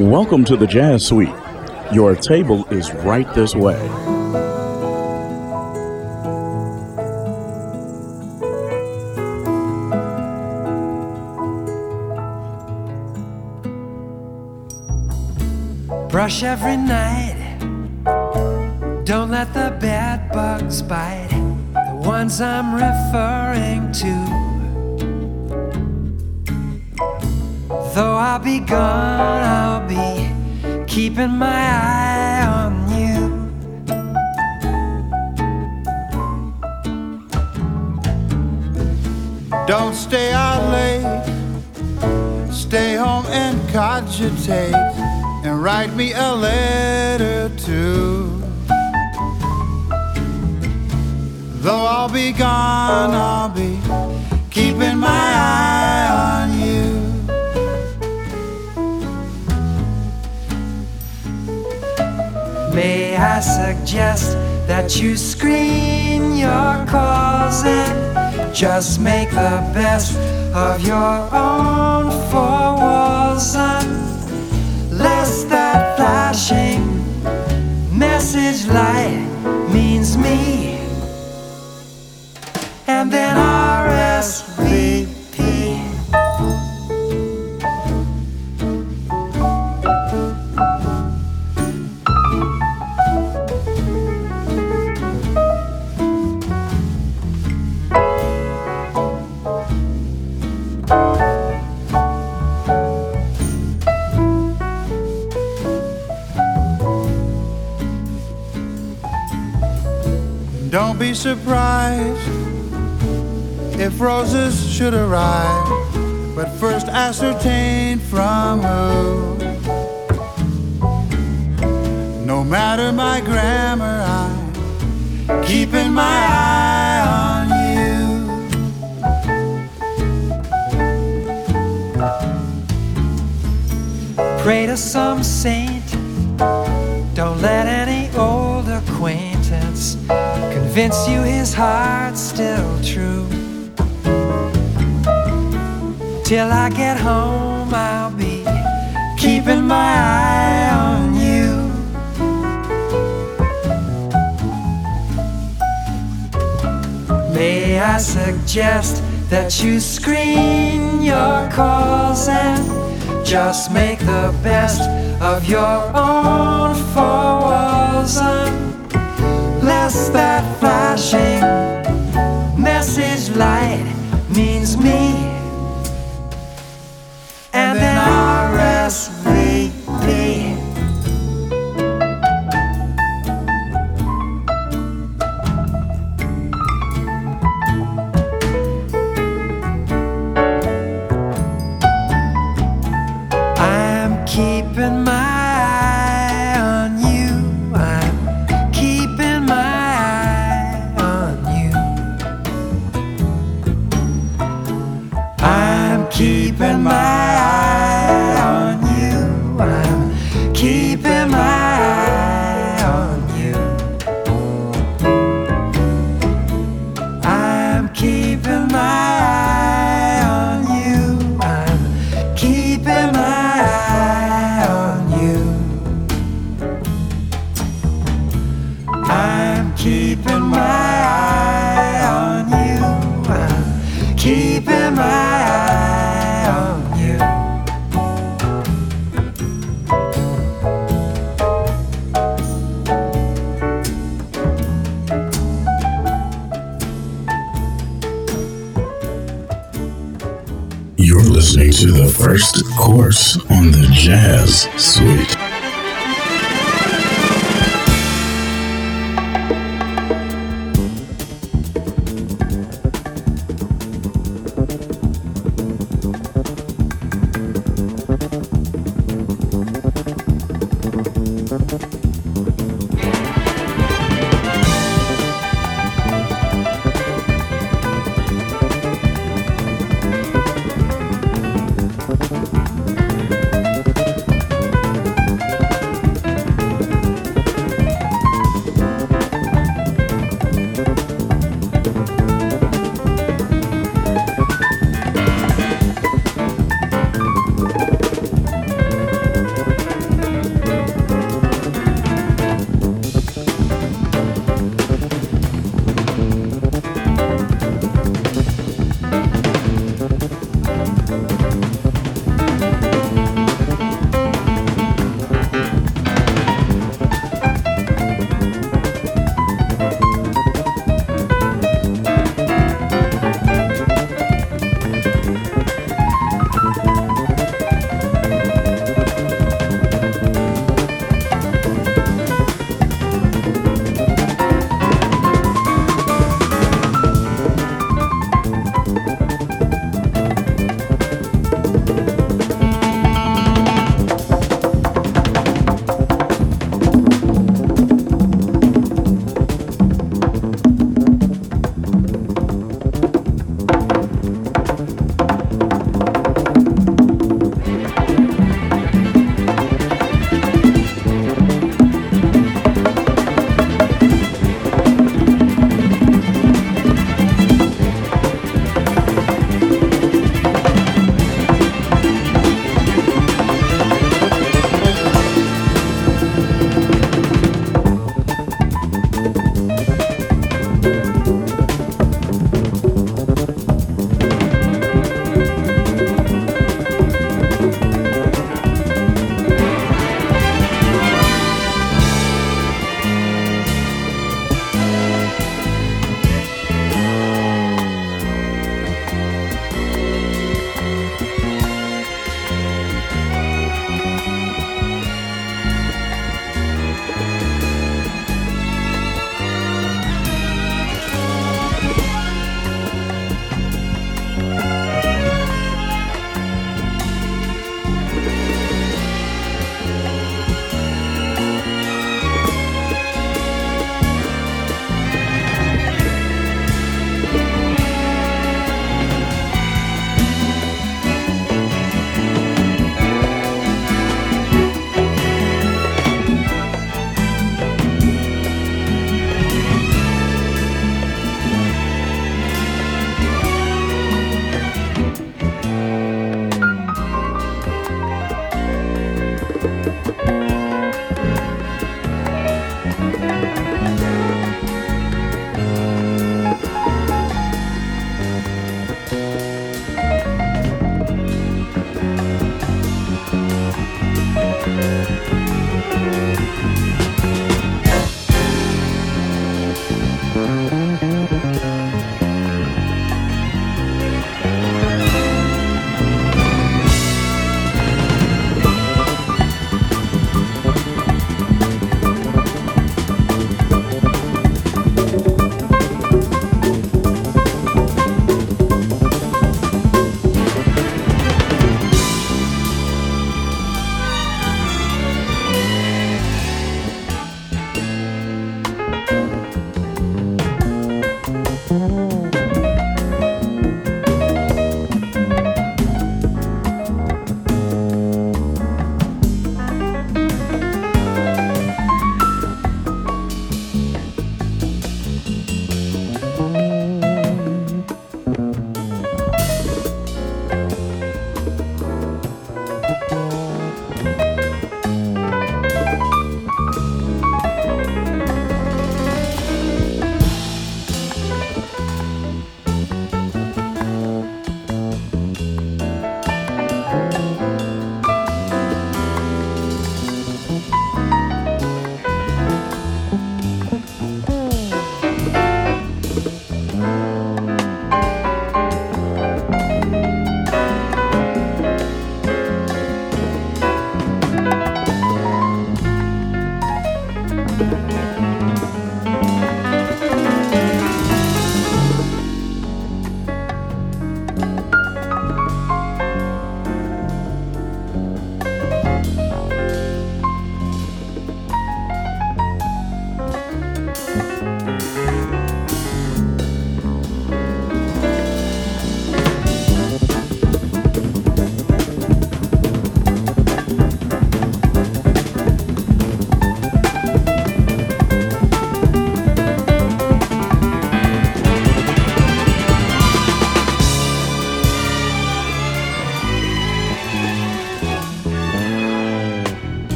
Welcome to the Jazz Suite. Your table is right this way. Brush every night. Don't let the bad bugs bite. The ones I'm referring to. Though I'll be gone, I'll be keeping my eye on you. Don't stay out late. Stay home and cogitate and write me a letter too. Though I'll be gone, I'll be keeping my eye on May I suggest that you screen your calls and just make the best of your own four walls unless that flashing message light means me and then RSVP. Don't be surprised if roses should arrive, but first ascertain from who. No matter my grammar, I'm keeping my eye on you. Pray to some saint. Don't let acquaintance convince you his heart's still true. Till I get home, I'll be keeping my eye on you. May I suggest that you screen your calls and just make the best of your own four walls unless that flashing message light means me to the first course on the Jazz Suite.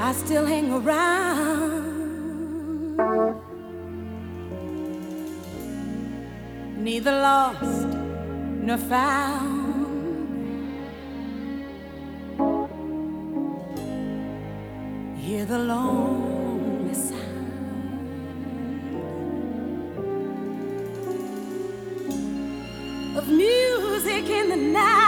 I still hang around. Neither lost nor found. Hear the lonely sound of music in the night.